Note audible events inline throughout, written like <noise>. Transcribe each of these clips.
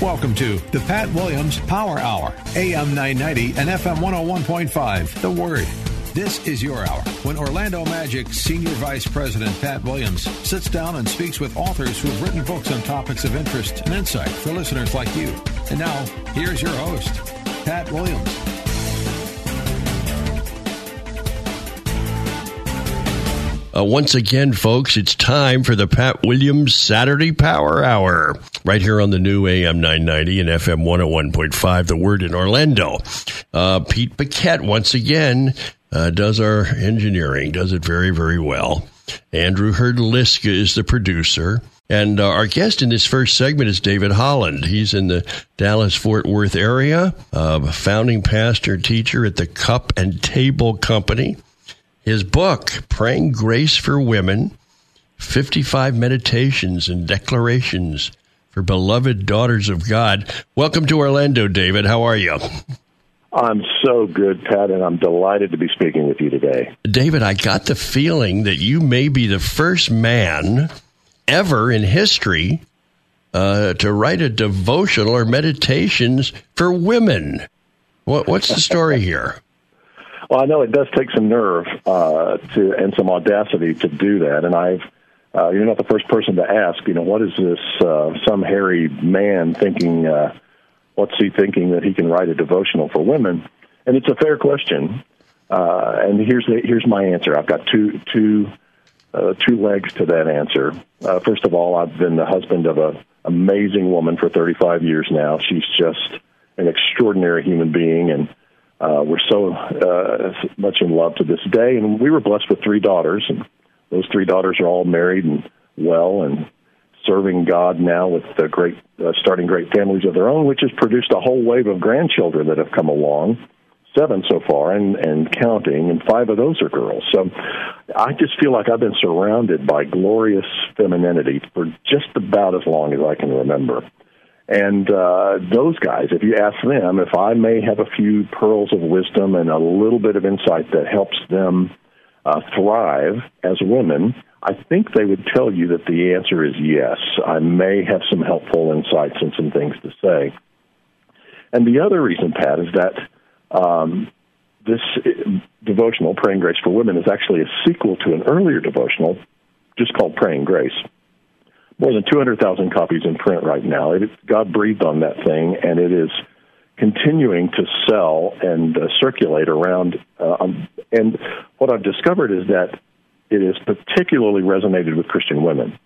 Welcome to the Pat Williams Power Hour, AM 990 and FM 101.5. The Word. This is your hour when Orlando Magic Senior Vice President Pat Williams sits down and speaks with authors who have written books on topics of interest and insight for listeners like you. And now, here's your host, Pat Williams. Uh, once again, folks, it's time for the Pat Williams Saturday Power Hour right here on the new AM 990 and FM 101.5, The Word in Orlando. Uh, Pete Paquette, once again, uh, does our engineering, does it very, very well. Andrew Herdliska is the producer. And uh, our guest in this first segment is David Holland. He's in the Dallas Fort Worth area, uh, founding pastor and teacher at the Cup and Table Company. His book, Praying Grace for Women 55 Meditations and Declarations for Beloved Daughters of God. Welcome to Orlando, David. How are you? I'm so good, Pat, and I'm delighted to be speaking with you today. David, I got the feeling that you may be the first man ever in history uh, to write a devotional or meditations for women. What, what's the story <laughs> here? Well, I know it does take some nerve uh, to and some audacity to do that, and I've. Uh, you're not the first person to ask. You know, what is this? Uh, some hairy man thinking? Uh, what's he thinking that he can write a devotional for women? And it's a fair question. Uh, and here's the, here's my answer. I've got two two uh, two legs to that answer. Uh, first of all, I've been the husband of a amazing woman for 35 years now. She's just an extraordinary human being, and uh, we're so uh, much in love to this day, and we were blessed with three daughters, and those three daughters are all married and well and serving God now with the great, uh, starting great families of their own, which has produced a whole wave of grandchildren that have come along, seven so far, and and counting, and five of those are girls. So I just feel like I've been surrounded by glorious femininity for just about as long as I can remember. And uh, those guys, if you ask them, if I may have a few pearls of wisdom and a little bit of insight that helps them uh, thrive as women, I think they would tell you that the answer is yes. I may have some helpful insights and some things to say. And the other reason, Pat, is that um, this devotional, Praying Grace for Women, is actually a sequel to an earlier devotional just called Praying Grace more than 200,000 copies in print right now. It, God breathed on that thing, and it is continuing to sell and uh, circulate around. Uh, um, and what I've discovered is that it has particularly resonated with Christian women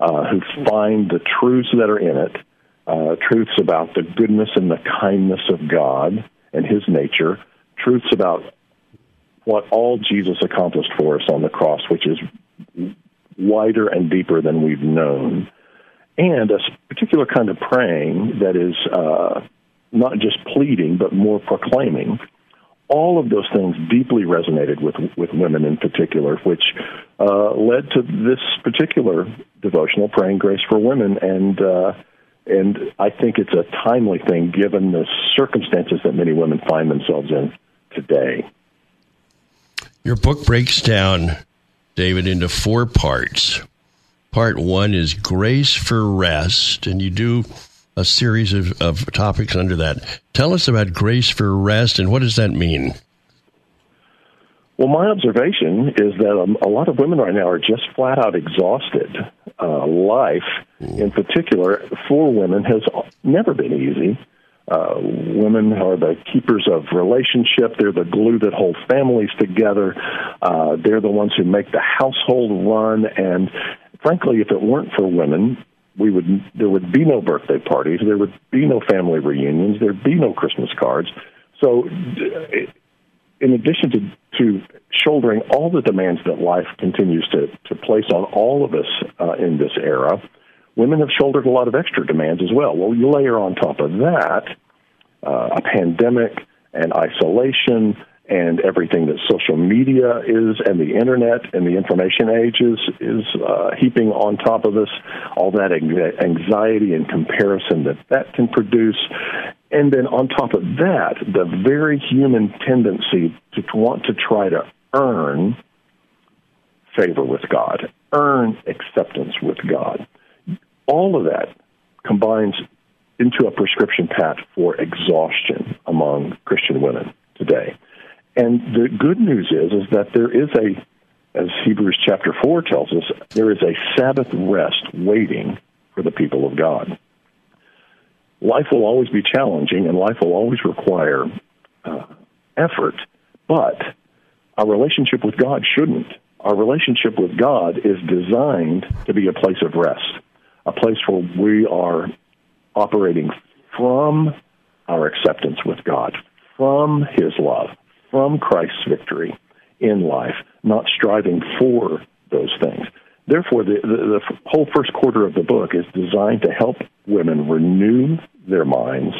uh, who find the truths that are in it, uh, truths about the goodness and the kindness of God and His nature, truths about what all Jesus accomplished for us on the cross, which is wider and deeper than we've known, and a particular kind of praying that is uh, not just pleading but more proclaiming. All of those things deeply resonated with with women in particular, which uh, led to this particular devotional, praying grace for women, and uh, and I think it's a timely thing given the circumstances that many women find themselves in today. Your book breaks down David, into four parts. Part one is grace for rest, and you do a series of, of topics under that. Tell us about grace for rest, and what does that mean? Well, my observation is that um, a lot of women right now are just flat out exhausted. Uh, life, in particular, for women has never been easy. Uh, women are the keepers of relationship. They're the glue that hold families together. Uh, they're the ones who make the household run. And frankly, if it weren't for women, we would there would be no birthday parties. There would be no family reunions. There'd be no Christmas cards. So, in addition to, to shouldering all the demands that life continues to, to place on all of us uh, in this era, women have shouldered a lot of extra demands as well. Well, you layer on top of that uh, a pandemic and isolation and everything that social media is and the internet and the information age is, is uh, heaping on top of us, all that anxiety and comparison that that can produce. And then on top of that, the very human tendency to want to try to earn favor with God, earn acceptance with God. All of that combines into a prescription pat for exhaustion among Christian women today. And the good news is is that there is a as Hebrews chapter 4 tells us, there is a Sabbath rest waiting for the people of God. Life will always be challenging and life will always require uh, effort, but our relationship with God shouldn't. Our relationship with God is designed to be a place of rest, a place where we are operating from our acceptance with God, from His love, from Christ's victory in life, not striving for those things. Therefore, the, the, the whole first quarter of the book is designed to help women renew their minds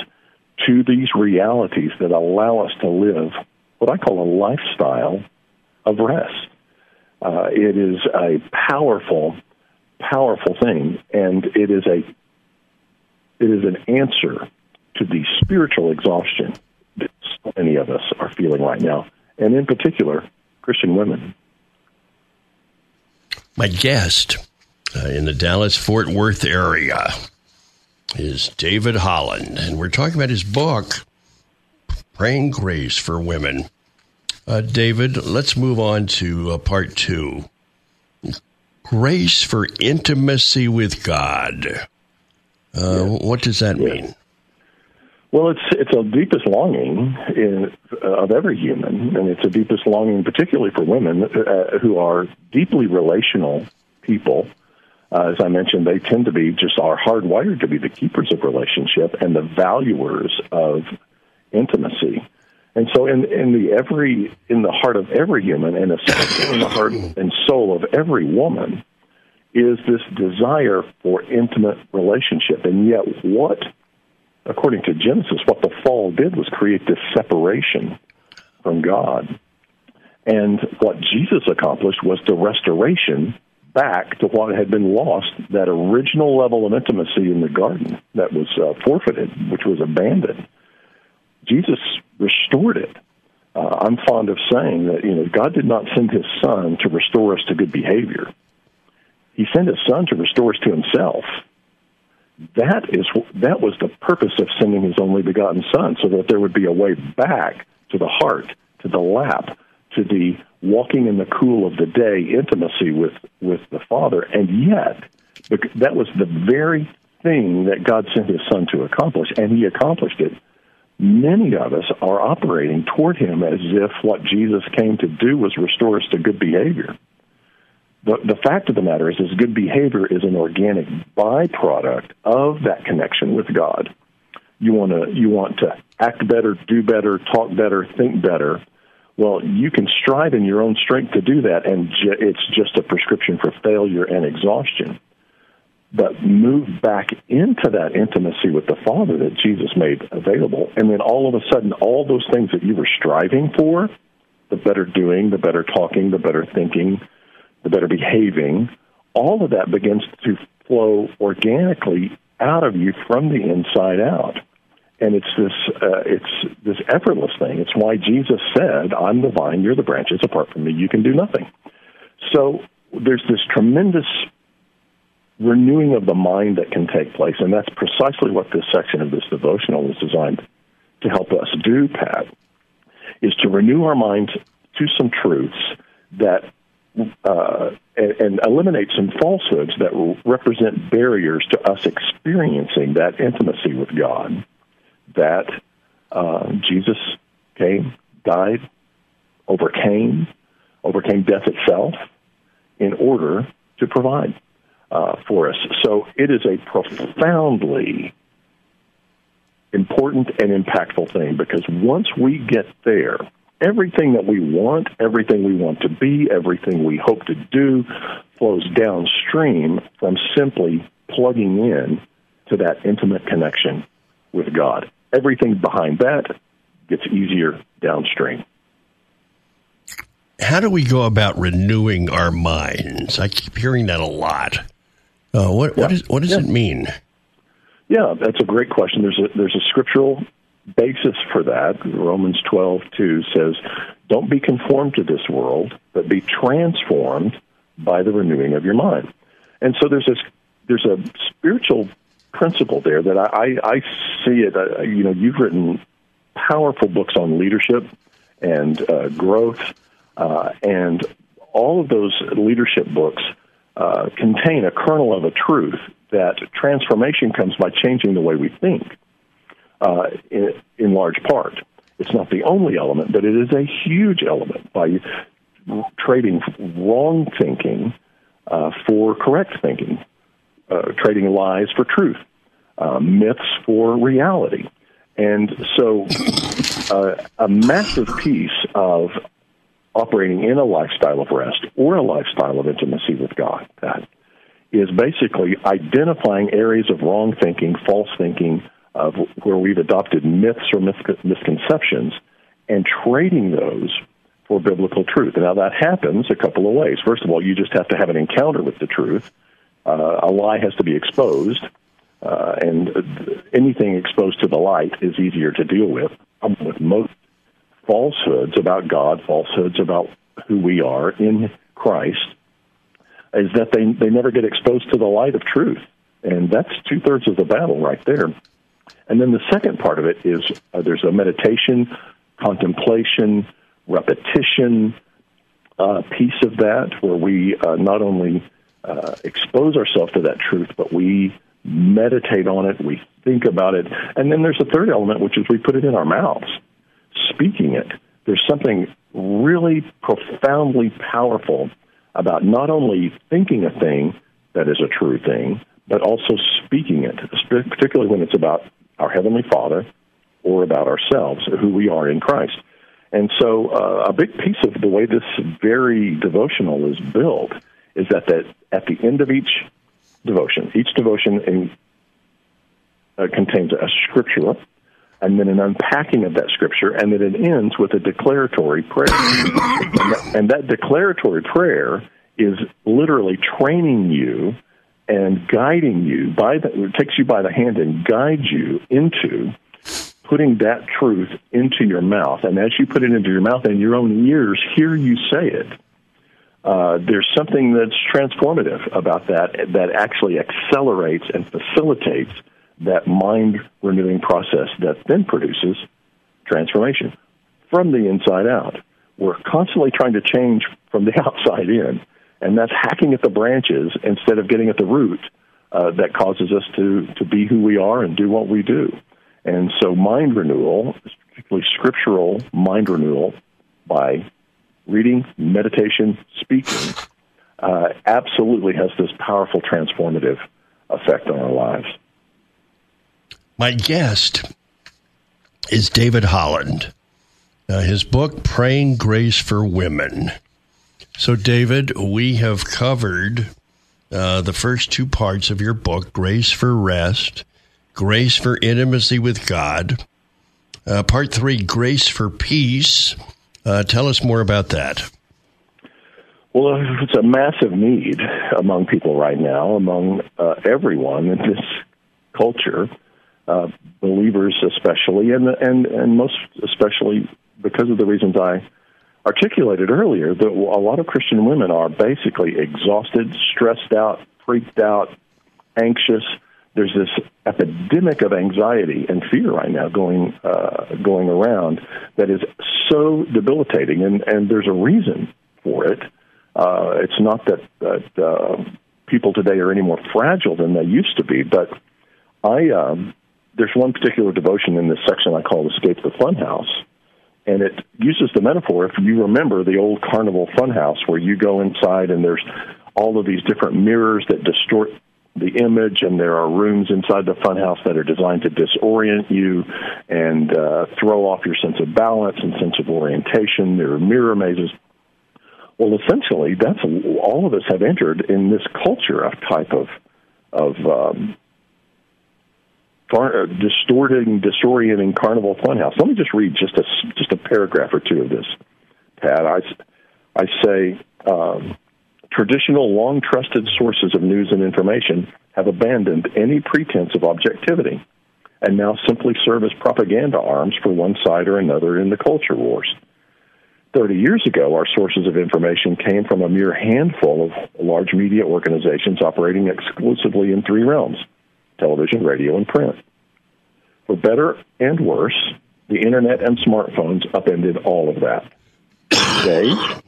to these realities that allow us to live what I call a lifestyle of rest. Uh, it is a powerful, powerful thing, and it is a it is an answer to the spiritual exhaustion so many of us are feeling right now, and in particular, Christian women. My guest uh, in the Dallas Fort Worth area is David Holland, and we're talking about his book, Praying Grace for Women. Uh, David, let's move on to uh, part two Grace for Intimacy with God. Uh, what does that mean? Well, it's it's a deepest longing in, uh, of every human, and it's a deepest longing, particularly for women uh, who are deeply relational people. Uh, as I mentioned, they tend to be just are hardwired to be the keepers of relationship and the valuers of intimacy. And so, in in the every in the heart of every human, and especially in the heart and soul of every woman, is this desire for intimate relationship. And yet, what, according to Genesis, what the fall did was create this separation from God. And what Jesus accomplished was the restoration back to what had been lost, that original level of intimacy in the garden that was uh, forfeited, which was abandoned. Jesus restored it. Uh, I'm fond of saying that you know God did not send His Son to restore us to good behavior. He sent his son to restore us to himself. That is that was the purpose of sending his only begotten son, so that there would be a way back to the heart, to the lap, to the walking in the cool of the day intimacy with with the Father. And yet, that was the very thing that God sent his son to accomplish, and he accomplished it. Many of us are operating toward him as if what Jesus came to do was restore us to good behavior the, the fact of the matter is, is good behavior is an organic byproduct of that connection with God. You want to you want to act better, do better, talk better, think better. Well, you can strive in your own strength to do that, and ju- it's just a prescription for failure and exhaustion. But move back into that intimacy with the Father that Jesus made available, and then all of a sudden, all those things that you were striving for the better doing, the better talking, the better thinking, the better behaving, all of that begins to flow organically out of you from the inside out. And it's this uh, it's this effortless thing. It's why Jesus said, "I'm the vine, you're the branches. Apart from me, you can do nothing." So there's this tremendous renewing of the mind that can take place, and that's precisely what this section of this devotional is designed to help us do. Pat is to renew our minds to some truths that uh, and, and, eliminate some falsehoods that represent barriers to us experiencing that intimacy with God. That uh, Jesus came, died, overcame, overcame death itself in order to provide uh, for us. So it is a profoundly important and impactful thing because once we get there, everything that we want, everything we want to be, everything we hope to do flows downstream from simply plugging in to that intimate connection with God. Everything behind that gets easier downstream. How do we go about renewing our minds? I keep hearing that a lot. Uh, what, yeah. what, is, what does yeah. it mean? Yeah, that's a great question. There's a there's a scriptural basis for that. Romans twelve two says, "Don't be conformed to this world, but be transformed by the renewing of your mind." And so there's this there's a spiritual principle there that I I, I see it. Uh, you know, you've written powerful books on leadership and uh, growth, uh, and all of those leadership books uh, contain a kernel of a truth that transformation comes by changing the way we think, uh, in, in large part. It's not the only element, but it is a huge element by trading wrong thinking uh, for correct thinking, uh, trading lies for truth, uh, myths for reality. And so, uh, a massive piece of operating in a lifestyle of rest or a lifestyle of intimacy with God, that is basically identifying areas of wrong thinking, false thinking, of where we've adopted myths or misconceptions, and trading those for biblical truth. Now that happens a couple of ways. First of all, you just have to have an encounter with the truth. Uh, a lie has to be exposed, uh, and anything exposed to the light is easier to deal with. With most falsehoods about God, falsehoods about who we are in Christ, is that they they never get exposed to the light of truth, and that's two thirds of the battle right there. And then the second part of it is uh, there's a meditation, contemplation, repetition uh, piece of that where we uh, not only uh, expose ourselves to that truth, but we meditate on it, we think about it, and then there's a third element, which is we put it in our mouths, speaking it. There's something really profoundly powerful about not only thinking a thing that is a true thing, but also speaking it, particularly when it's about our Heavenly Father or about ourselves, who we are in Christ. And so, uh, a big piece of the way this very devotional is built is that, that at the end of each devotion, each devotion in, uh, contains a scripture and then an unpacking of that scripture, and then it ends with a declaratory prayer. and, that, and that declaratory prayer is literally training you and guiding you by the takes you by the hand and guides you into putting that truth into your mouth. And as you put it into your mouth and your own ears hear you say it, uh, there's something that's transformative about that that actually accelerates and facilitates that mind renewing process that then produces transformation from the inside out. We're constantly trying to change from the <laughs> outside in, and that's hacking at the branches instead of getting at the root uh, that causes us to, to be who we are and do what we do. And so, mind renewal, particularly scriptural mind renewal by reading, meditation, speaking, uh, absolutely has this powerful transformative effect on our lives. My guest is David Holland. Uh, his book, Praying Grace for Women. So, David, we have covered uh, the first two parts of your book Grace for Rest, Grace for Intimacy with God. Uh, part three, Grace for Peace. Uh, tell us more about that. Well, it's a massive need among people right now, among uh, everyone in this culture uh, believers especially, and and and most especially because of the reasons I articulated earlier. That a lot of Christian women are basically exhausted, stressed out, freaked out, anxious. There's this epidemic of anxiety and fear right now going uh, going around that is so debilitating, and and there's a reason for it. Uh, it's not that that uh, people today are any more fragile than they used to be, but I um, there's one particular devotion in this section I call Escape the Funhouse. And it uses the metaphor, if you remember the old carnival funhouse where you go inside and there's all of these different mirrors that distort the image, and there are rooms inside the funhouse that are designed to disorient you and uh, throw off your sense of balance and sense of orientation. There are mirror mazes. Well, essentially, that's all of us have entered in this culture of type of of um, far, distorting, disorienting carnival funhouse. Let me just read just a just a paragraph or two of this, Pat. I I say. Um, traditional, long trusted sources of news and information have abandoned any pretense of objectivity and now simply serve as propaganda arms for one side or another in the culture wars. 30 years ago, our sources of information came from a mere handful of large media organizations operating exclusively in three realms television, radio, and print. For better and worse, the internet and smartphones upended all of that. Today,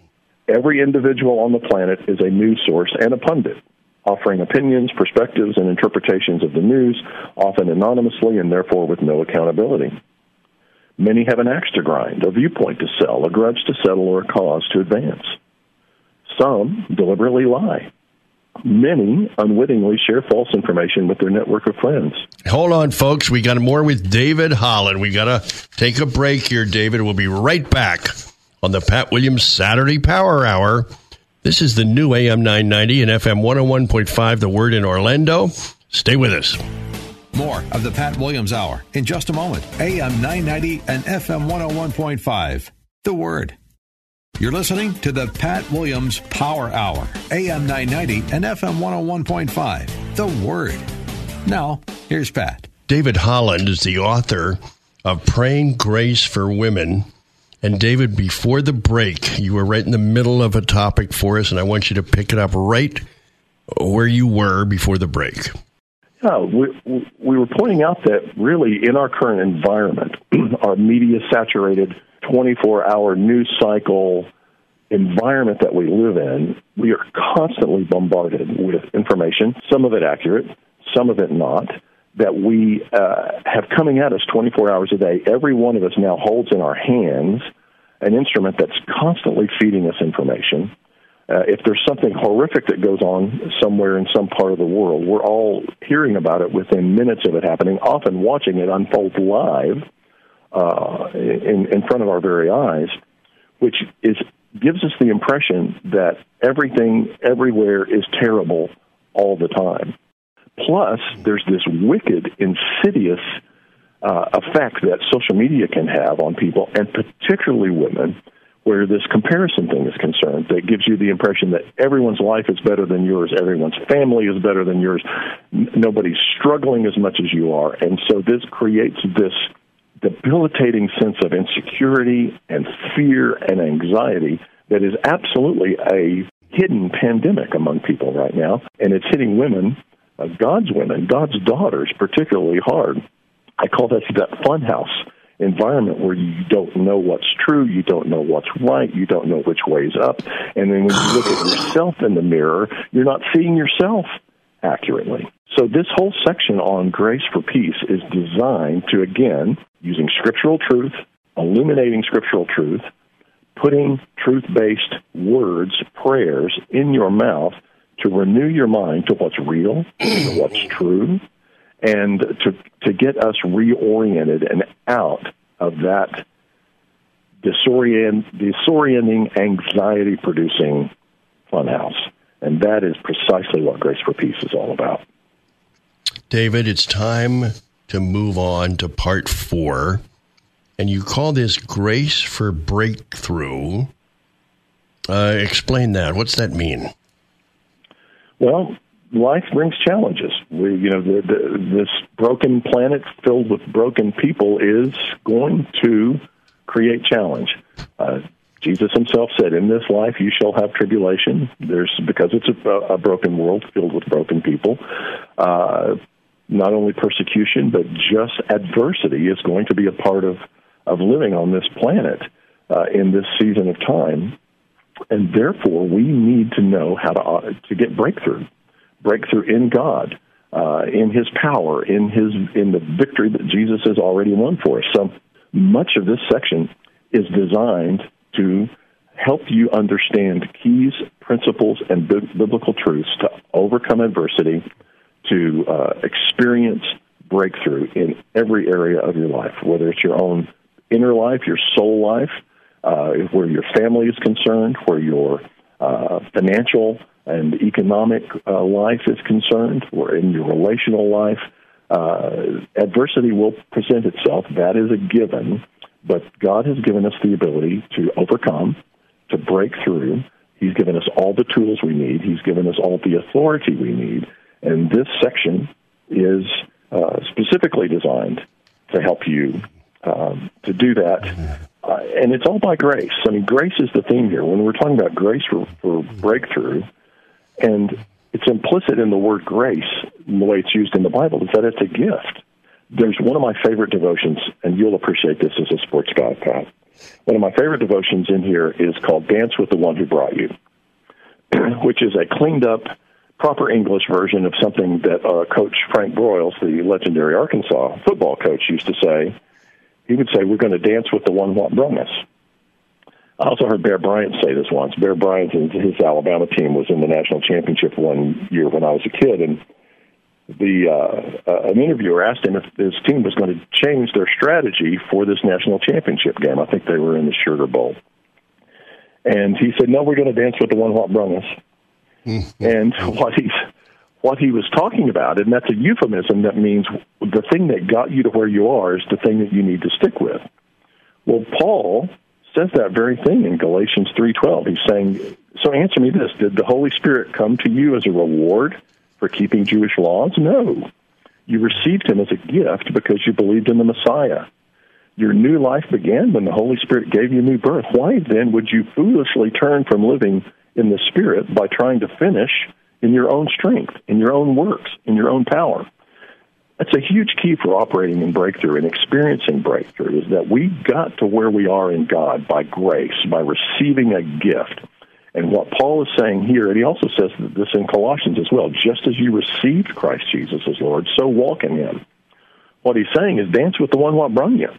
Every individual on the planet is a news source and a pundit, offering opinions, perspectives, and interpretations of the news, often anonymously and therefore with no accountability. Many have an axe to grind, a viewpoint to sell, a grudge to settle, or a cause to advance. Some deliberately lie. Many unwittingly share false information with their network of friends. Hold on, folks. We got more with David Holland. We got to take a break here, David. We'll be right back on the Pat Williams Saturday Power Hour. This is the new AM 990 and FM 101.5, The Word in Orlando. Stay with us. More of the Pat Williams Hour in just a moment. AM 990 and FM 101.5, The Word. You're listening to the Pat Williams Power Hour, AM 990 and FM 101.5, The Word. Now, here's Pat. David Holland is the author of Praying Grace for Women and David, before the break, you were right in the middle of a topic for us, and I want you to pick it up right where you were before the break. Yeah, we, we were pointing out that really in our current environment, <clears throat> our media saturated 24 hour news cycle environment that we live in, we are constantly bombarded with information, some of it accurate, some of it not that we uh, have coming at us 24 hours a day. Every one of us now holds in our hands an instrument that's constantly feeding us information. Uh, if there's something horrific that goes on somewhere in some part of the world, we're all hearing about it within minutes of it happening, often watching it unfold live uh, in, in front of our very eyes, which is gives us the impression that everything everywhere is terrible all the time. Plus, there's this wicked, insidious uh, effect that social media can have on people, and particularly women, where this comparison thing is concerned, that gives you the impression that everyone's life is better than yours, everyone's family is better than yours, N- nobody's struggling as much as you are. And so this creates this debilitating sense of insecurity and fear and anxiety that is absolutely a hidden pandemic among people right now, and it's hitting women uh, God's women, God's daughters, particularly hard. I call this that funhouse environment where you don't know what's true, you don't know what's right, you don't know which way's up, and then when you look at yourself in the mirror, you're not seeing yourself accurately. So this whole section on grace for peace is designed to again using scriptural truth, illuminating scriptural truth, putting truth-based words, prayers in your mouth to renew your mind to what's real, to what's true, and to to get us reoriented and out of that disorient, disorienting, anxiety-producing funhouse. And that is precisely what Grace for Peace is all about. David, it's time to move on to part four. And you call this Grace for Breakthrough. Uh, explain that. What's that mean? Well, life brings challenges. We, you know, the, the, this broken planet filled with broken people is going to create challenge. Uh, Jesus himself said, "In this life you shall have tribulation." There's because it's a, a broken world filled with broken people. Uh, not only persecution, but just adversity is going to be a part of of living on this planet uh, in this season of time and therefore we need to know how to uh, to get breakthrough, breakthrough in God, uh, in His power, in His in the victory that Jesus has already won for us. So much of this section is designed to help you understand keys, principles, and biblical truths to overcome adversity, to uh, experience breakthrough in every area of your life, whether it's your own inner life, your soul life, uh, where your family is concerned, where your uh, financial and economic uh, life is concerned, or in your relational life. Uh, adversity will present itself. That is a given. But God has given us the ability to overcome, to break through. He's given us all the tools we need. He's given us all the authority we need. And this section is uh, specifically designed to help you um, to do that. Uh, and it's all by grace. I mean, grace is the theme here. When we're talking about grace for, for breakthrough, and it's implicit in the word grace, the way it's used in the Bible, is that it's a gift. There's one of my favorite devotions, and you'll appreciate this as a sports guy, Pat. One of my favorite devotions in here is called Dance with the One Who Brought You, <clears throat> which is a cleaned up, proper English version of something that uh, Coach Frank Broyles, the legendary Arkansas football coach, used to say. He would say, We're going to dance with the one brought us. I also heard Bear Bryant say this once. Bear Bryant and his Alabama team was in the national championship one year when I was a kid, and the uh, uh, an interviewer asked him if his team was going to change their strategy for this national championship game. I think they were in the Sugar Bowl, and he said, "No, we're going to dance with the one us." Mm-hmm. <laughs> And <laughs> what he's what he was talking about, and that's a euphemism that means the thing that got you to where you are is the thing that you need to stick with. Well, Paul says that very thing in Galatians 3:12. He's saying, "So answer me this: Did the Holy Spirit come to you as a reward for keeping Jewish laws? No. You received him as a gift because you believed in the Messiah. Your new life began when the Holy Spirit gave you new birth. Why then would you foolishly turn from living in the Spirit by trying to finish in your own strength, in your own works, in your own power?" That's a huge key for operating in breakthrough and experiencing breakthrough is that we got to where we are in God by grace, by receiving a gift. And what Paul is saying here, and he also says this in Colossians as well, just as you received Christ Jesus as Lord, so walk in him. What he's saying is dance with the one what brung you.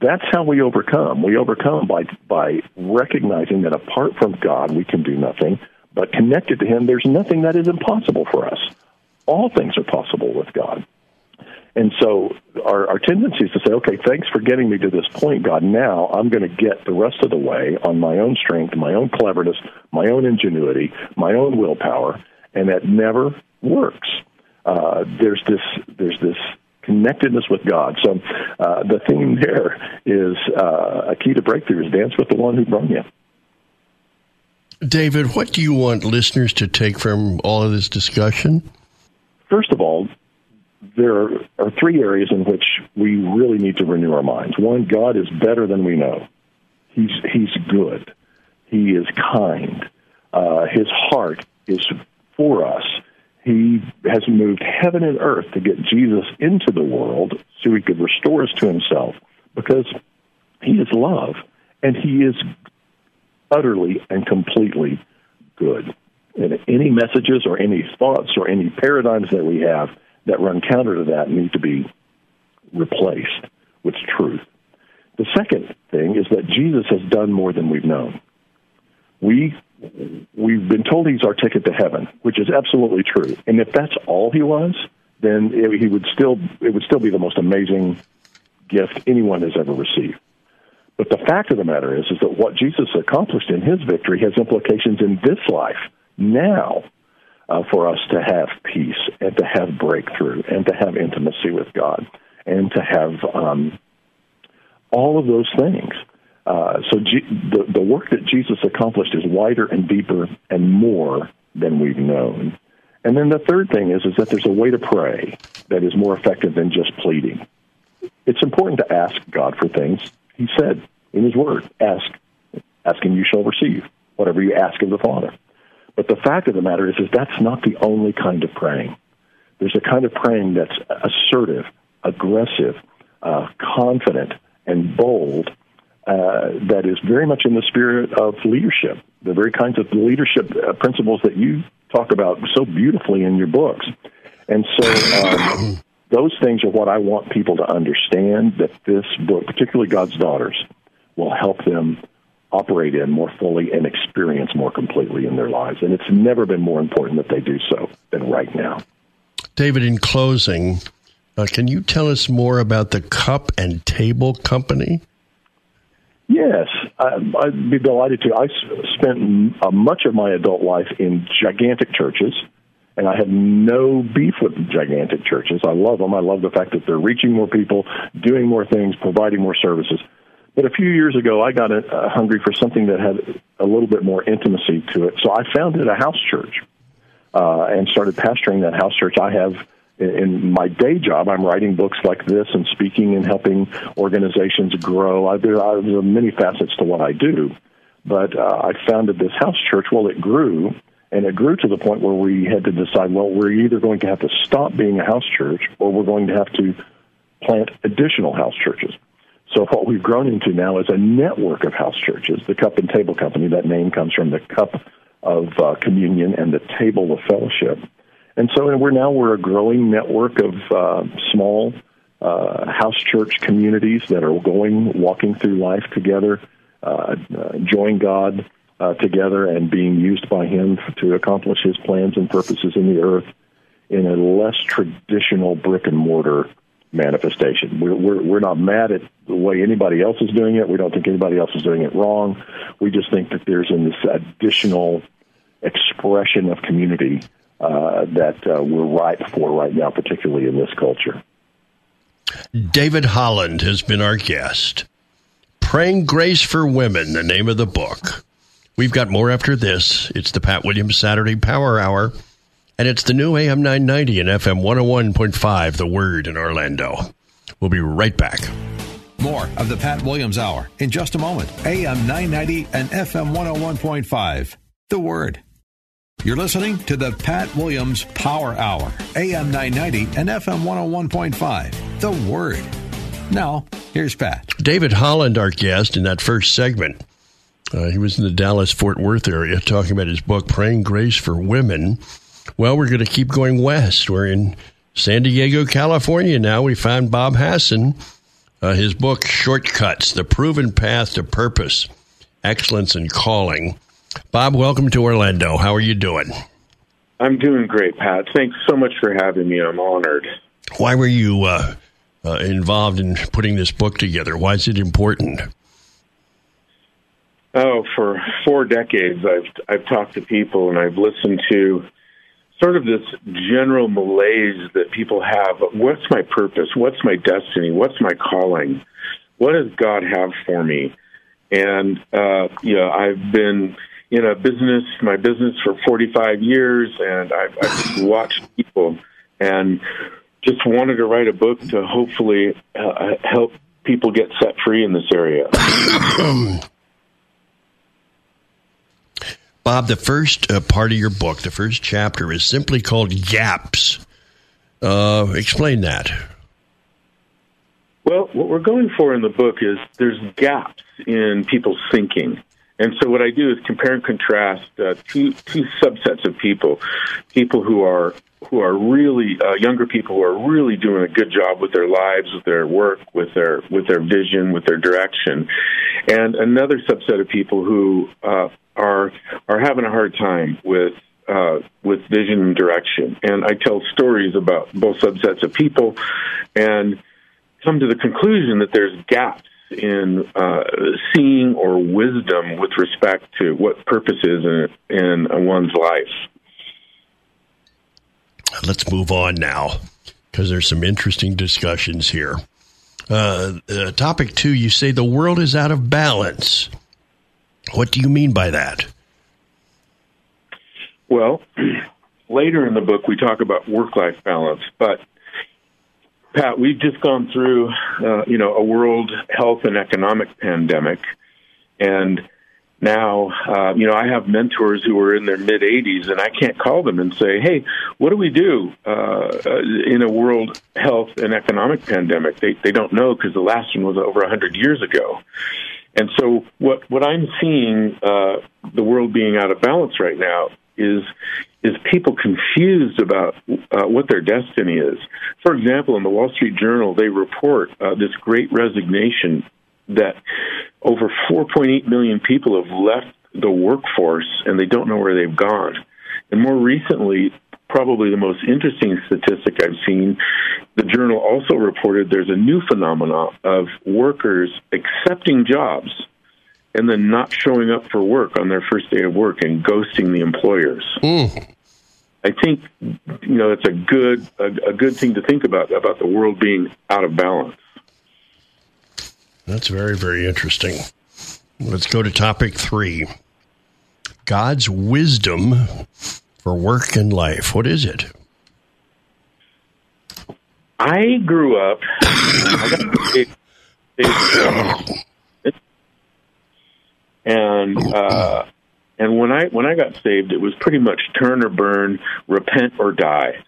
That's how we overcome. We overcome by by recognizing that apart from God we can do nothing, but connected to him there's nothing that is impossible for us all things are possible with God. And so our, our tendency is to say, okay, thanks for getting me to this point, God. Now I'm going to get the rest of the way on my own strength, my own cleverness, my own ingenuity, my own willpower, and that never works. Uh, there's this there's this connectedness with God. So uh, the theme there is uh, a key to breakthrough is dance with the one who brought you. David, what do you want listeners to take from all of this discussion? First of all, there are three areas in which we really need to renew our minds. One, God is better than we know. He's He's good. He is kind. Uh, his heart is for us. He has moved heaven and earth to get Jesus into the world so he could restore us to himself because he is love and he is utterly and completely good. And any messages or any thoughts or any paradigms that we have that run counter to that need to be replaced with truth. The second thing is that Jesus has done more than we've known. We we've been told he's our ticket to heaven, which is absolutely true. And if that's all he was, then it, he would still it would still be the most amazing gift anyone has ever received. But the fact of the matter is, is that what Jesus accomplished in his victory has implications in this life now uh, for us to have peace and to have breakthrough and to have intimacy with God and to have um, all of those things. Uh, so G- the, the work that Jesus accomplished is wider and deeper and more than we've known. And then the third thing is, is that there's a way to pray that is more effective than just pleading. It's important to ask God for things. He said in His Word, ask, ask and you shall receive whatever you ask of the Father. But the fact of the matter is, is that's not the only kind of praying. There's a kind of praying that's assertive, aggressive, uh, confident, and bold uh, that is very much in the spirit of leadership. The very kinds of leadership uh, principles that you talk about so beautifully in your books. And so um, <coughs> those things are what I want people to understand that this book, particularly God's Daughters, will help them operate in more fully and experience more completely in their lives. And it's never been more important that they do so than right now. David, in closing, uh, can you tell us more about the Cup and Table Company? Yes, I, would be delighted to. I spent uh, much of my adult life in gigantic churches, and I have no beef with gigantic churches. I love them. I love the fact that they're reaching more people, doing more things, providing more services. But a few years ago, I got uh, hungry for something that had a little bit more intimacy to it, so I founded a house church uh, and started pastoring that house church. I have in my day job, I'm writing books like this and speaking and helping organizations grow. I, there are many facets to what I do, but uh, I founded this house church. Well, it grew, and it grew to the point where we had to decide. Well, we're either going to have to stop being a house church, or we're going to have to plant additional house churches. So what we've grown into now is a network of house churches. The Cup and Table Company. That name comes from the cup of uh, communion and the table of fellowship. And so and we're now we're a growing network of uh, small uh, house church communities that are going, walking through life together, uh, enjoying God uh, together, and being used by Him to accomplish His plans and purposes in the earth in a less traditional brick and mortar manifestation. We're, we're, we're not mad at the way anybody else is doing it. We don't think anybody else is doing it wrong. We just think that there's an, this additional expression of community uh, that uh, we're ripe for right now, particularly in this culture. David Holland has been our guest. Praying Grace for Women, the name of the book. We've got more after this. It's the Pat Williams Saturday Power Hour, and it's the new AM 990 and FM 101.5, The Word in Orlando. We'll be right back. More of the Pat Williams Hour in just a moment. AM 990 and FM 101.5, The Word. You're listening to the Pat Williams Power Hour, AM 990 and FM 101.5. The Word. Now, here's Pat. David Holland, our guest in that first segment. Uh, he was in the Dallas Fort Worth area talking about his book, Praying Grace for Women. Well, we're going to keep going west. We're in San Diego, California now. We found Bob Hasson. Uh, his book, Shortcuts The Proven Path to Purpose, Excellence and Calling. Bob, welcome to Orlando. How are you doing? I'm doing great, Pat. Thanks so much for having me. I'm honored. Why were you uh, uh, involved in putting this book together? Why is it important? Oh, for four decades, I've I've talked to people and I've listened to sort of this general malaise that people have. What's my purpose? What's my destiny? What's my calling? What does God have for me? And uh, you know, I've been in a business, my business for 45 years, and I've, I've watched people and just wanted to write a book to hopefully uh, help people get set free in this area. <coughs> Bob, the first uh, part of your book, the first chapter, is simply called Gaps. Uh, explain that. Well, what we're going for in the book is there's gaps in people's thinking. And so what I do is compare and contrast uh, two two subsets of people, people who are who are really uh, younger people who are really doing a good job with their lives, with their work, with their with their vision, with their direction, and another subset of people who uh, are are having a hard time with uh, with vision and direction. And I tell stories about both subsets of people, and come to the conclusion that there's gaps in uh, seeing or wisdom with respect to what purpose is in, in one's life. Let's move on now because there's some interesting discussions here. Uh, uh, topic two, you say the world is out of balance. What do you mean by that? Well, <clears throat> later in the book, we talk about work life balance, but Pat, we've just gone through, uh, you know, a world health and economic pandemic, and now, uh, you know, I have mentors who are in their mid 80s, and I can't call them and say, "Hey, what do we do uh, in a world health and economic pandemic?" They they don't know because the last one was over 100 years ago. And so, what what I'm seeing uh, the world being out of balance right now is is people confused about uh, what their destiny is. For example, in the Wall Street Journal, they report uh, this great resignation that over 4.8 million people have left the workforce and they don't know where they've gone. And more recently, probably the most interesting statistic I've seen. The journal also reported there's a new phenomenon of workers accepting jobs and then not showing up for work on their first day of work and ghosting the employers. Mm. I think you know it's a good a, a good thing to think about about the world being out of balance. That's very very interesting. Let's go to topic three. God's wisdom for work and life. What is it? I grew up. <coughs> and uh, and when I when I got saved, it was pretty much turn or burn, repent or die.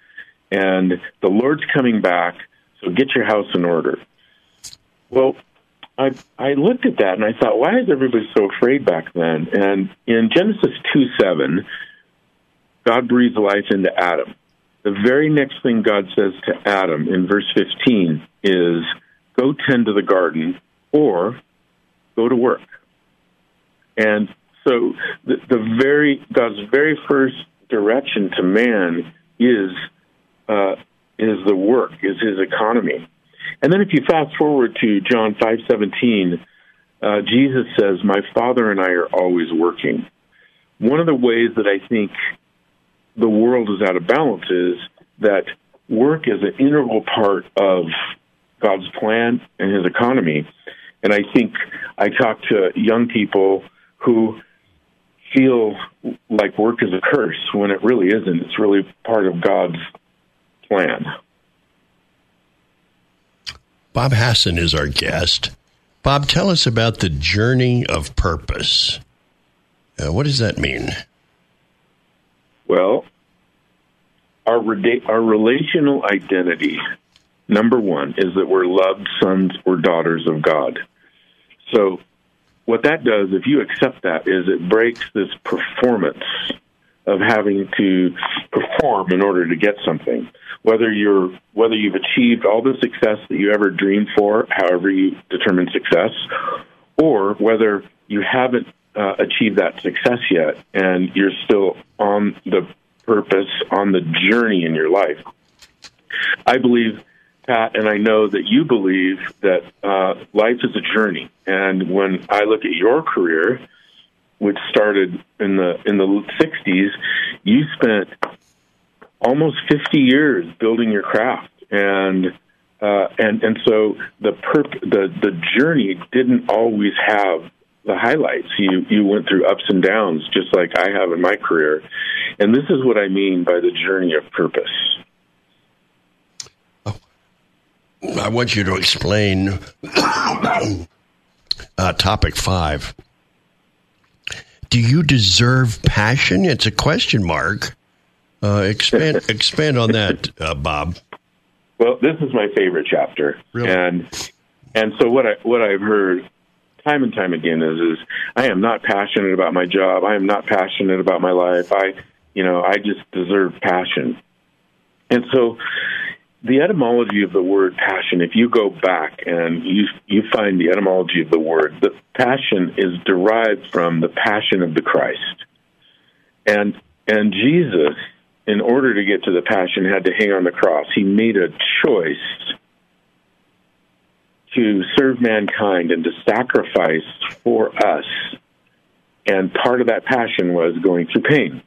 And the Lord's coming back, so get your house in order. Well, I I looked at that and I thought, why is everybody so afraid back then? And in Genesis two seven, God breathes life into Adam. The very next thing God says to Adam in verse fifteen is, "Go tend to the garden, or go to work." And so the, the very God's very first direction to man is uh, is the work, is his economy. And then if you fast forward to John five seventeen, uh, Jesus says, "My Father and I are always working." One of the ways that I think the world is out of balance is that work is an integral part of God's plan and His economy. And I think I talk to young people who feel like work is a curse when it really isn't. It's really part of God's plan. Bob Hasson is our guest. Bob, tell us about the journey of purpose. Uh, what does that mean? Well, our our relational identity, number one, is that we're loved sons or daughters of God. So what that does, if you accept that, is it breaks this performance of having to perform in order to get something. Whether you're whether you've achieved all the success that you ever dreamed for, however you determine success, or whether you haven't uh, achieved that success yet and you're still on the purpose, on the journey in your life. I believe Pat, and I know that you believe that uh, life is a journey. And when I look at your career, which started in the in the '60s, you spent almost 50 years building your craft, and uh, and and so the perp- the the journey didn't always have the highlights. You you went through ups and downs, just like I have in my career, and this is what I mean by the journey of purpose. I want you to explain <coughs> uh, topic five. Do you deserve passion? It's a question mark. Uh, expand <laughs> expand on that, uh, Bob. Well, this is my favorite chapter, really? and and so what I what I've heard time and time again is is I am not passionate about my job. I am not passionate about my life. I you know I just deserve passion, and so the etymology of the word passion, if you go back and you you find the etymology of the word, the passion is derived from the passion of the Christ. And and Jesus, in order to get to the passion, had to hang on the cross. He made a choice to serve mankind and to sacrifice for us. And part of that passion was going through pain.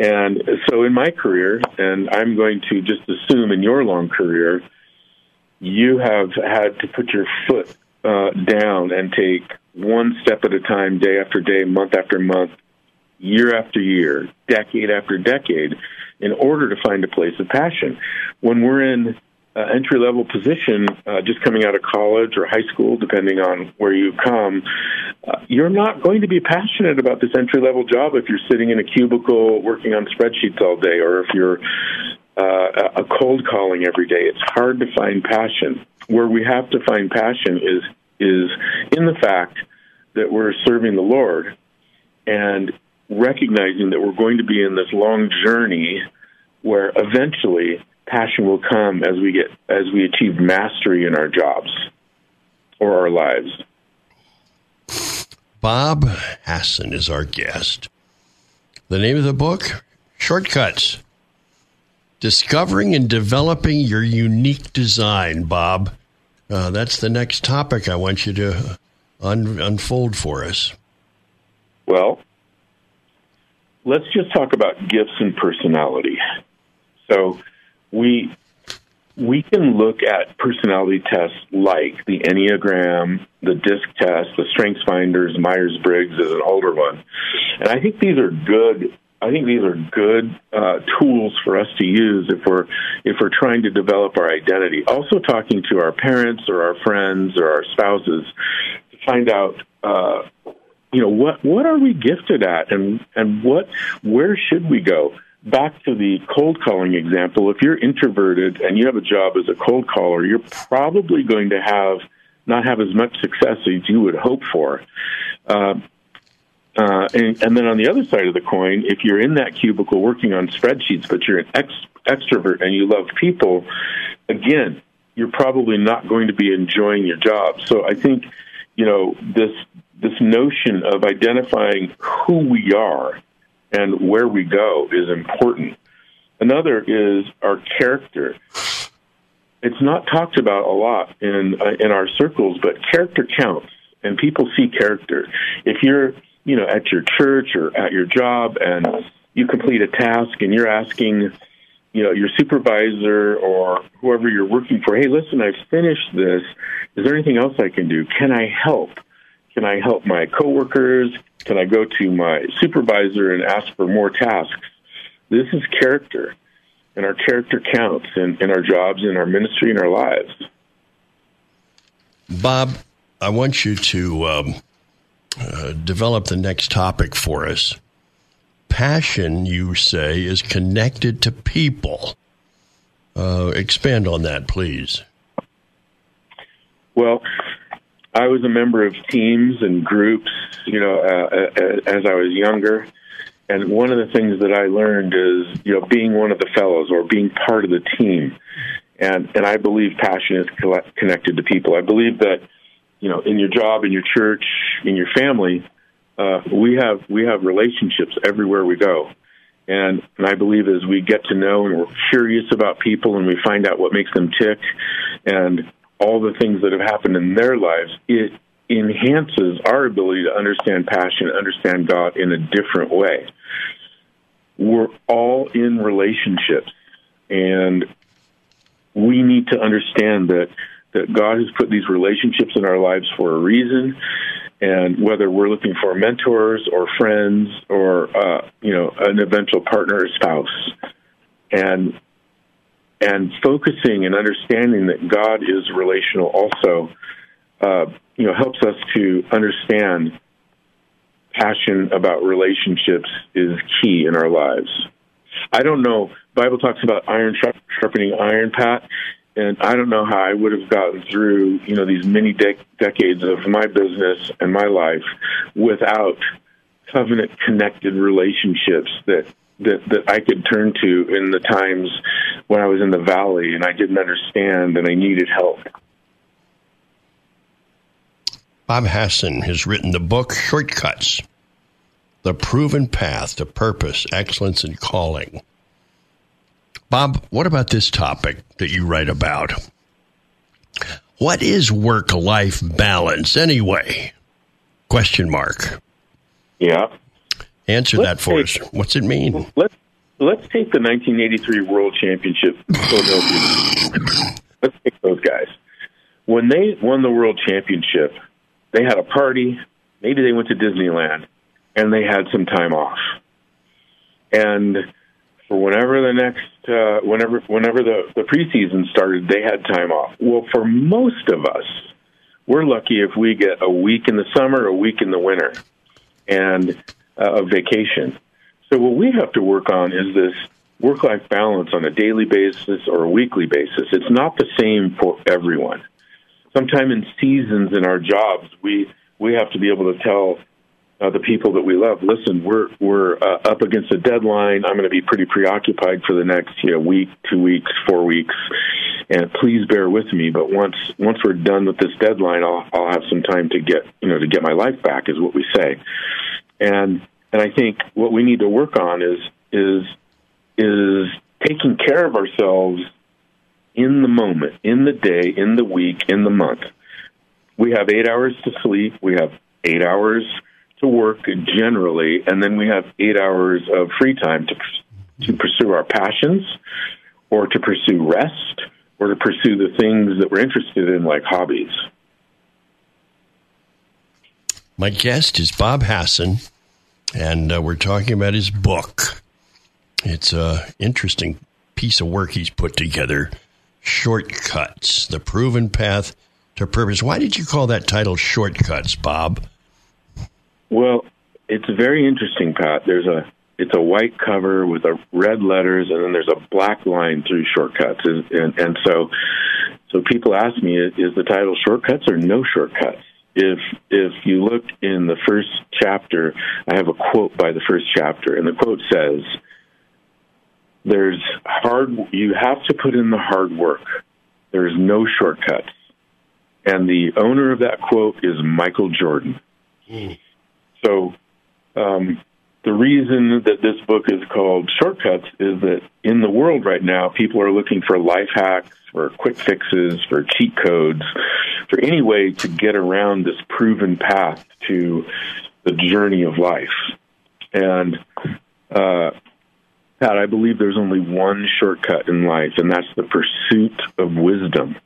And so in my career, and I'm going to just assume in your long career, you have had to put your foot uh, down and take one step at a time, day after day, month after month, year after year, decade after decade, in order to find a place of passion. When we're in uh, entry level position, uh, just coming out of college or high school, depending on where you come, uh, you're not going to be passionate about this entry level job if you're sitting in a cubicle working on spreadsheets all day, or if you're uh, a cold calling every day. It's hard to find passion. Where we have to find passion is is in the fact that we're serving the Lord and recognizing that we're going to be in this long journey where eventually passion will come as we get as we achieve mastery in our jobs or our lives. Bob Hasson is our guest. The name of the book, Shortcuts Discovering and developing your unique design, Bob. Uh, that's the next topic I want you to un- unfold for us. Well, let's just talk about gifts and personality. So we we can look at personality tests like the Enneagram, the DISC test, the Strengths Finders, Myers Briggs is an older one, and I think these are good. I think these are good uh, tools for us to use if we're if we're trying to develop our identity. Also, talking to our parents or our friends or our spouses to find out uh, you know what what are we gifted at and and what where should we go back to the cold calling example if you're introverted and you have a job as a cold caller you're probably going to have not have as much success as you would hope for uh, uh, and, and then on the other side of the coin, if you're in that cubicle working on spreadsheets, but you're an ex- extrovert and you love people, again, you're probably not going to be enjoying your job. So I think, you know, this this notion of identifying who we are and where we go is important. Another is our character. It's not talked about a lot in uh, in our circles, but character counts, and people see character. If you're, you know, at your church or at your job, and you complete a task, and you're asking, you know, your supervisor or whoever you're working for, hey, listen, I've finished this. Is there anything else I can do? Can I help? Can I help my coworkers? Can I go to my supervisor and ask for more tasks? This is character, and our character counts in, in our jobs, in our ministry, in our lives. Bob, I want you to um, uh, develop the next topic for us. Passion, you say, is connected to people. Uh, expand on that, please. Well, I was a member of teams and groups, you know, uh, uh, as I was younger. And one of the things that I learned is, you know, being one of the fellows or being part of the team. And and I believe passion is connected to people. I believe that, you know, in your job, in your church, in your family, uh, we have we have relationships everywhere we go. And, and I believe as we get to know and we're curious about people and we find out what makes them tick and all the things that have happened in their lives, it enhances our ability to understand passion, understand God in a different way. We're all in relationships, and we need to understand that that God has put these relationships in our lives for a reason, and whether we're looking for mentors or friends or uh, you know an eventual partner or spouse, and and focusing and understanding that God is relational also, uh, you know, helps us to understand passion about relationships is key in our lives. I don't know. Bible talks about iron sharpening iron, Pat, and I don't know how I would have gotten through, you know, these many de- decades of my business and my life without covenant connected relationships that that that I could turn to in the times when I was in the valley and I didn't understand and I needed help. Bob Hasson has written the book Shortcuts: The Proven Path to Purpose, Excellence, and Calling. Bob, what about this topic that you write about? What is work-life balance anyway? Question mark. Yeah. Answer let's that for take, us. What's it mean? Let's let's take the 1983 World Championship Philadelphia. let's take those guys. When they won the World Championship, they had a party. Maybe they went to Disneyland, and they had some time off. And for whenever the next, uh, whenever whenever the the preseason started, they had time off. Well, for most of us, we're lucky if we get a week in the summer, a week in the winter, and uh, of vacation. So what we have to work on is this work-life balance on a daily basis or a weekly basis. It's not the same for everyone. Sometimes in seasons in our jobs, we we have to be able to tell uh, the people that we love, listen, we're we're uh, up against a deadline. I'm going to be pretty preoccupied for the next you know week, two weeks, four weeks, and please bear with me. But once once we're done with this deadline, I'll I'll have some time to get you know to get my life back, is what we say. And and I think what we need to work on is is is taking care of ourselves in the moment, in the day, in the week, in the month. We have eight hours to sleep. We have eight hours to work generally, and then we have eight hours of free time to to pursue our passions, or to pursue rest, or to pursue the things that we're interested in, like hobbies. My guest is Bob Hasson, and uh, we're talking about his book. It's a interesting piece of work he's put together. Shortcuts: The Proven Path to Purpose. Why did you call that title Shortcuts, Bob? Well, it's very interesting, Pat. There's a it's a white cover with a red letters, and then there's a black line through shortcuts, and, and, and so so people ask me, is the title shortcuts or no shortcuts? If if you look in the first chapter, I have a quote by the first chapter, and the quote says, "There's hard. You have to put in the hard work. There's no shortcuts." And the owner of that quote is Michael Jordan. Mm. So, um, the reason that this book is called Shortcuts is that in the world right now, people are looking for life hacks, for quick fixes, for cheat codes, for any way to get around this proven path to the journey of life. And uh, Pat, I believe there's only one shortcut in life, and that's the pursuit of wisdom.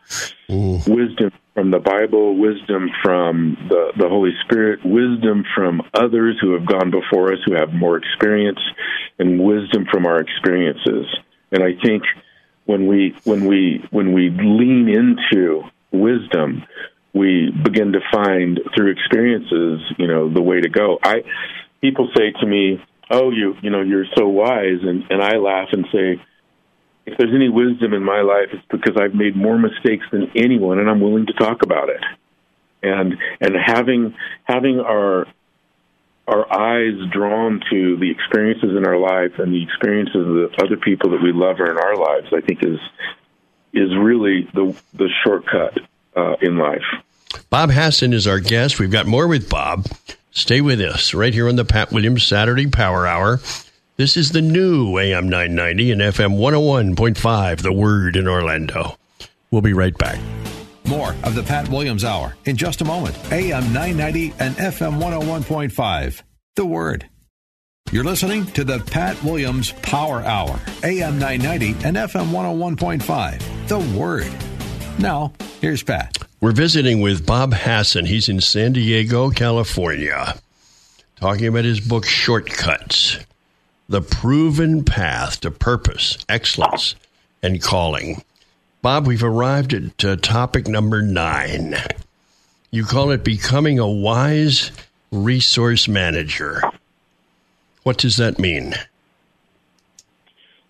Ooh. Wisdom from the Bible, wisdom from the, the Holy Spirit, wisdom from others who have gone before us who have more experience, and wisdom from our experiences. And I think when we when we when we lean into wisdom, we begin to find through experiences, you know, the way to go. I people say to me, oh, you, you know, you're so wise. And, and I laugh and say, if there's any wisdom in my life, it's because I've made more mistakes than anyone, and I'm willing to talk about it. And and having having our our eyes drawn to the experiences in our life and the experiences of the other people that we love are in our lives, I think is is really the the shortcut uh, in life. Bob Hasson is our guest. We've got more with Bob. Stay with us right here on the Pat Williams Saturday Power Hour. This is the new AM 990 and FM 101.5, The Word in Orlando. We'll be right back. More of the Pat Williams Hour in just a moment. AM 990 and FM 101.5, The Word. You're listening to the Pat Williams Power Hour, AM 990 and FM 101.5, The Word. Now, here's Pat. We're visiting with Bob Hasson. He's in San Diego, California, talking about his book, Shortcuts The Proven Path to Purpose, Excellence, and Calling. Bob, we've arrived at uh, topic number nine. You call it Becoming a Wise Resource Manager. What does that mean?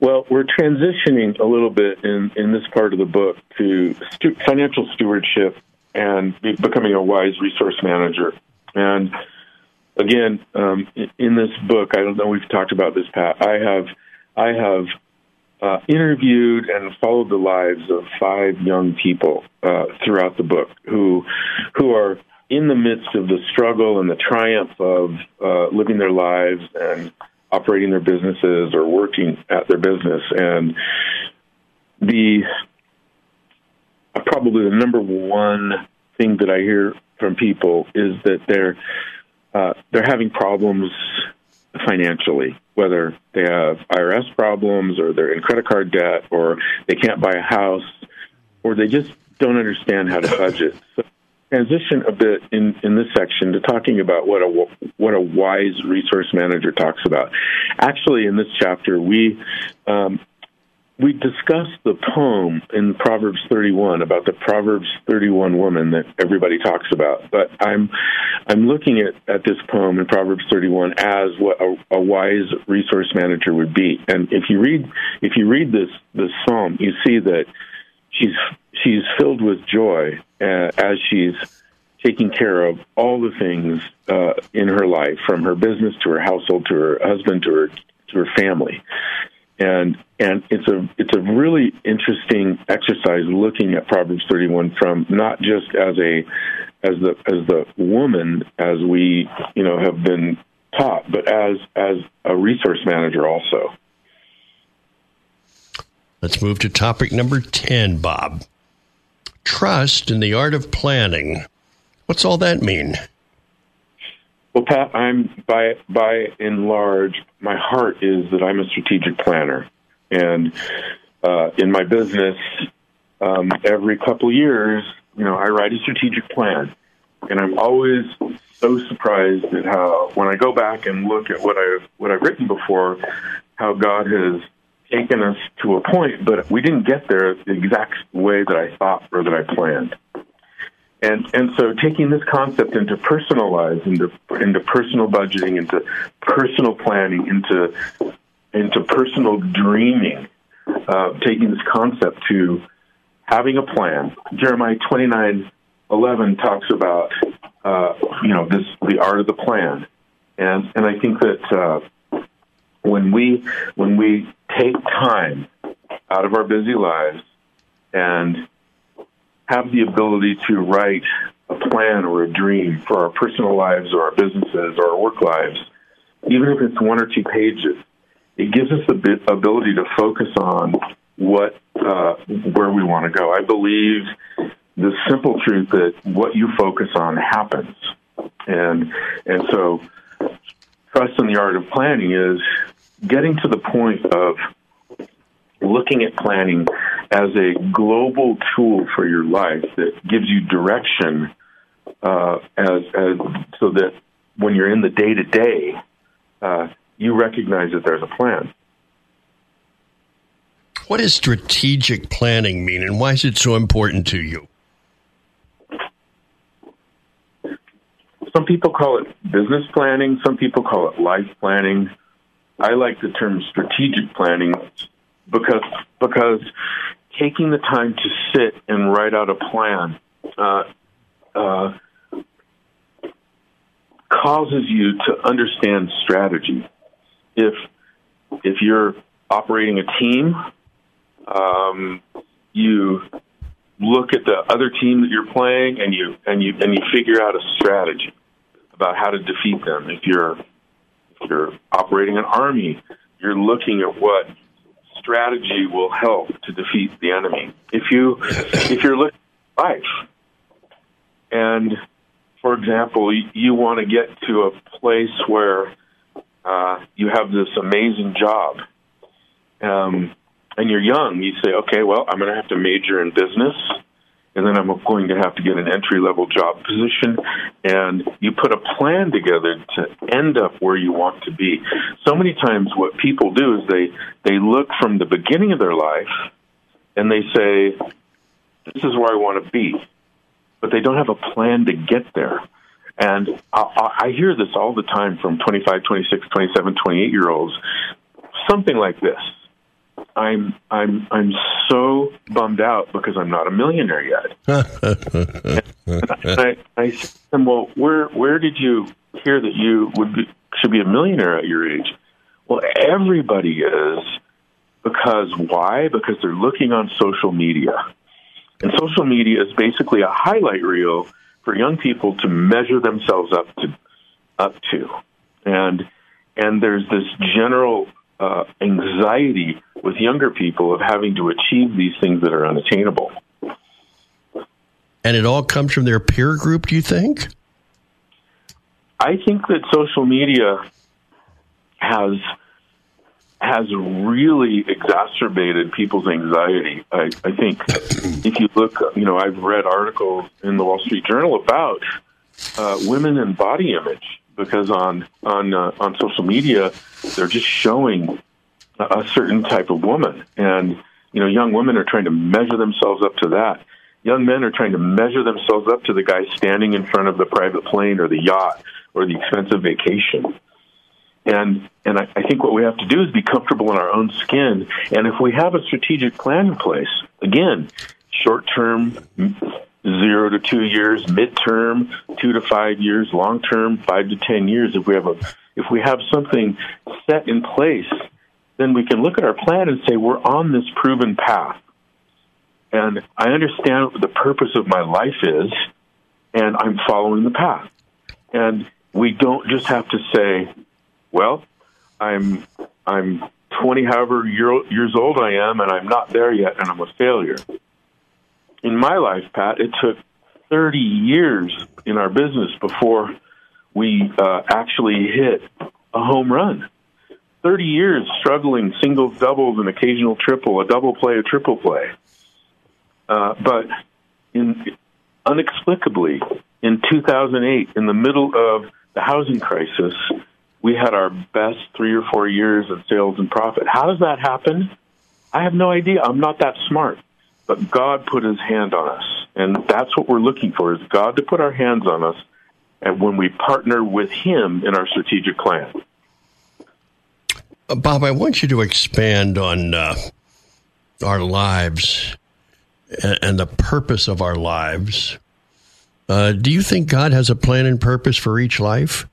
Well, we're transitioning a little bit in, in this part of the book to stu- financial stewardship and be, becoming a wise resource manager. And again, um, in, in, this book, I don't know we've talked about this, Pat. I have I have uh, interviewed and followed the lives of five young people uh, throughout the book who who are in the midst of the struggle and the triumph of uh, living their lives and operating their businesses or working at their business. And the probably the number one thing that I hear from people is that they're uh, they're having problems financially, whether they have IRS problems or they're in credit card debt or they can't buy a house or they just don't understand how to budget. So transition a bit in, in this section to talking about what a what a wise resource manager talks about. Actually, in this chapter, we um, we discussed the poem in Proverbs 31 about the Proverbs 31 woman that everybody talks about. But I'm I'm looking at, at this poem in Proverbs 31 as what a, a wise resource manager would be. And if you read if you read this this psalm, you see that she's she's filled with joy uh, as she's taking care of all the things uh, in her life, from her business to her household to her husband to her to her family, and and it's a it's a really interesting exercise looking at Proverbs 31 from not just as a as the as the woman as we you know have been taught, but as as a resource manager also. Let's move to topic number 10, Bob. Trust in the art of planning. What's all that mean? Well, Pat, I'm by by and large, my heart is that I'm a strategic planner, and uh, in my business, um, every couple of years, you know, I write a strategic plan, and I'm always so surprised at how when I go back and look at what I've what I've written before, how God has taken us to a point, but we didn't get there the exact way that I thought or that I planned. And and so taking this concept into personal lives, into into personal budgeting, into personal planning, into into personal dreaming, uh, taking this concept to having a plan. Jeremiah twenty nine eleven talks about uh, you know this the art of the plan, and and I think that uh, when we when we take time out of our busy lives and have the ability to write a plan or a dream for our personal lives or our businesses or our work lives, even if it's one or two pages, it gives us the ability to focus on what uh, where we want to go. I believe the simple truth that what you focus on happens, and and so trust in the art of planning is getting to the point of looking at planning as a global tool for your life that gives you direction uh, as, as so that when you're in the day to day, you recognize that there's a plan. What does strategic planning mean, and why is it so important to you? Some people call it business planning. Some people call it life planning. I like the term strategic planning because because taking the time to sit and write out a plan uh, uh, causes you to understand strategy. If if you're operating a team, um, you look at the other team that you're playing and you and you and you figure out a strategy about how to defeat them. If you're you're operating an army, you're looking at what strategy will help to defeat the enemy. If you if you're looking at life, and for example, you, you want to get to a place where uh, you have this amazing job, um, and you're young, you say, okay, well, I'm going to have to major in business and then I'm going to have to get an entry level job position. And you put a plan together to end up where you want to be. So many times, what people do is they they look from the beginning of their life and they say, "This is where I want to be," but they don't have a plan to get there. And I, I hear this all the time from 25, 26, 27, 28 year olds. Something like this I'm I'm I'm so bummed out because I'm not a millionaire yet. <laughs> and I, I said to them, well, where where did you hear that you would be, should be a millionaire at your age? Well, everybody is because why? Because they're looking on social media, and social media is basically a highlight reel for young people to measure themselves up to up to, and and there's this general uh, anxiety with younger people of having to achieve these things that are unattainable. And it all comes from their peer group, do you think? I think that social media has has really exacerbated people's anxiety. I, I think <clears throat> if you look, you know, I've read articles in the Wall Street Journal about uh, women and body image because on on uh, on social media they're just showing a certain type of woman. And, you know, young women are trying to measure themselves up to that. Young men are trying to measure themselves up to the guy standing in front of the private plane or the yacht or the expensive vacation. And and I, I think what we have to do is be comfortable in our own skin. And if we have a strategic plan in place, again, short term, zero to two years, midterm, two to five years, long term, five to ten years. If we have a if we have something set in place then we can look at our plan and say, we're on this proven path. And I understand what the purpose of my life is, and I'm following the path. And we don't just have to say, well, I'm, I'm 20 however year, years old I am, and I'm not there yet, and I'm a failure. In my life, Pat, it took 30 years in our business before we uh, actually hit a home run. 30 years struggling singles, doubles, an occasional triple, a double play, a triple play. Uh, but in, inexplicably, in 2008, in the middle of the housing crisis, we had our best three or four years of sales and profit. How does that happen? I have no idea. I'm not that smart. But God put his hand on us. And that's what we're looking for is God to put our hands on us and when we partner with him in our strategic plan. Uh, Bob, I want you to expand on uh, our lives and, and, the purpose of our lives. Uh, do you think God has a plan and purpose for each life?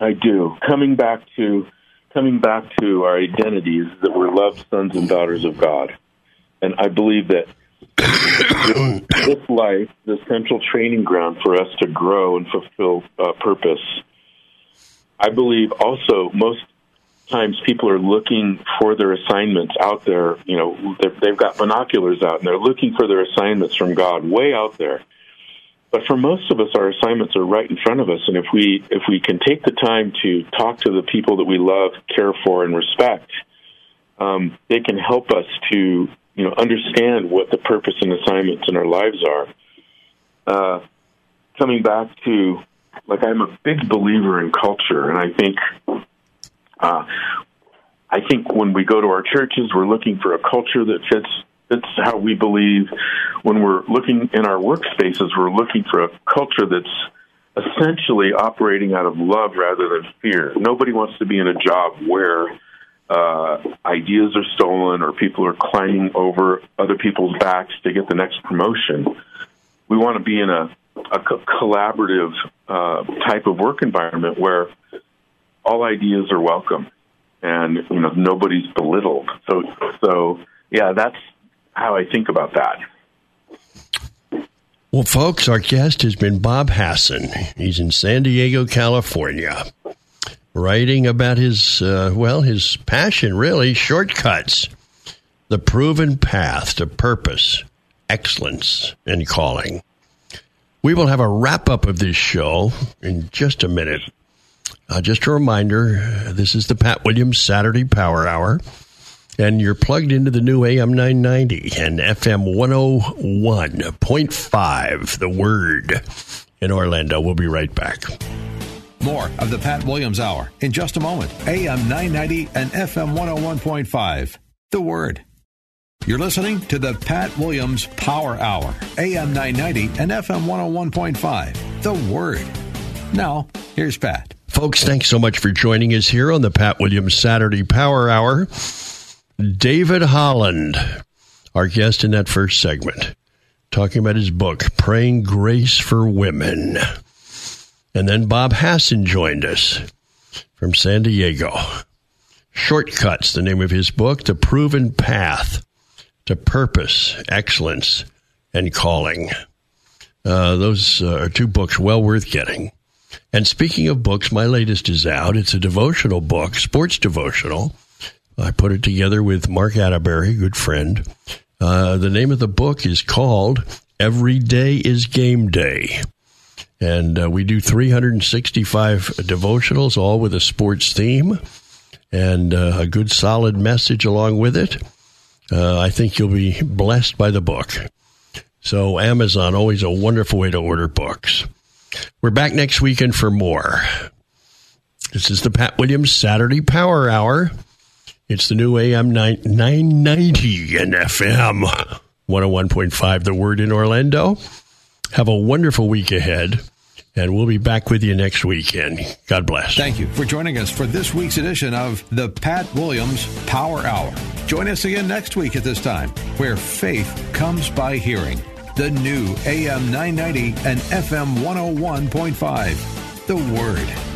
I do. Coming back to coming back to our identities that we're loved sons and daughters of God, and I believe that this <coughs> life, the central training ground for us to grow and fulfill uh, purpose. I believe also most times people are looking for their assignments out there. You know, they've got binoculars out and they're looking for their assignments from God way out there. But for most of us, our assignments are right in front of us, and if we if we can take the time to talk to the people that we love, care for, and respect, um, they can help us to you know understand what the purpose and assignments in our lives are. Uh, coming back to like I'm a big believer in culture, and I think uh, I think when we go to our churches, we're looking for a culture that fits that's how we believe when we're looking in our workspaces, we're looking for a culture that's essentially operating out of love rather than fear. Nobody wants to be in a job where uh, ideas are stolen or people are climbing over other people's backs to get the next promotion. We want to be in a, a collaborative uh, type of work environment where all ideas are welcome and you know nobody's belittled. So so yeah, that's how I think about that. Well, folks, our guest has been Bob Hasson. He's in San Diego, California, writing about his, uh, well, his passion, really, shortcuts, the proven path to purpose, excellence, and calling. We will have a wrap up of this show in just a minute. Uh, just a reminder this is the Pat Williams Saturday Power Hour and you're plugged into the new AM 990 and FM 101.5, the word in Orlando. We'll be right back. More of the Pat Williams Hour in just a moment. AM 990 and FM 101.5, the word. You're listening to the Pat Williams Power Hour, AM 990 and FM 101.5, the word. Now, here's Pat. Folks, thanks so much for joining us here on the Pat Williams Saturday Power Hour. David Holland, our guest in that first segment, talking about his book, Praying Grace for Women. And then Bob Hasson joined us from San Diego. Shortcuts, the name of his book, The Proven Path to Purpose, Excellence, and Calling. Uh, those uh, are two books well worth getting. And speaking of books, my latest is out. It's a devotional book, sports devotional I put it together with Mark Atteberry, good friend. Uh, the name of the book is called Every Day is Game Day. And uh, we do 365 devotionals, all with a sports theme and uh, a good solid message along with it. Uh, I think you'll be blessed by the book. So, Amazon, always a wonderful way to order books. We're back next weekend for more. This is the Pat Williams Saturday Power Hour. It's the new AM 990 and FM 101.5, the word in Orlando. Have a wonderful week ahead, and we'll be back with you next weekend. God bless. Thank you for joining us for this week's edition of the Pat Williams Power Hour. Join us again next week at this time, where faith comes by hearing. The new AM 990 and FM 101.5, the word.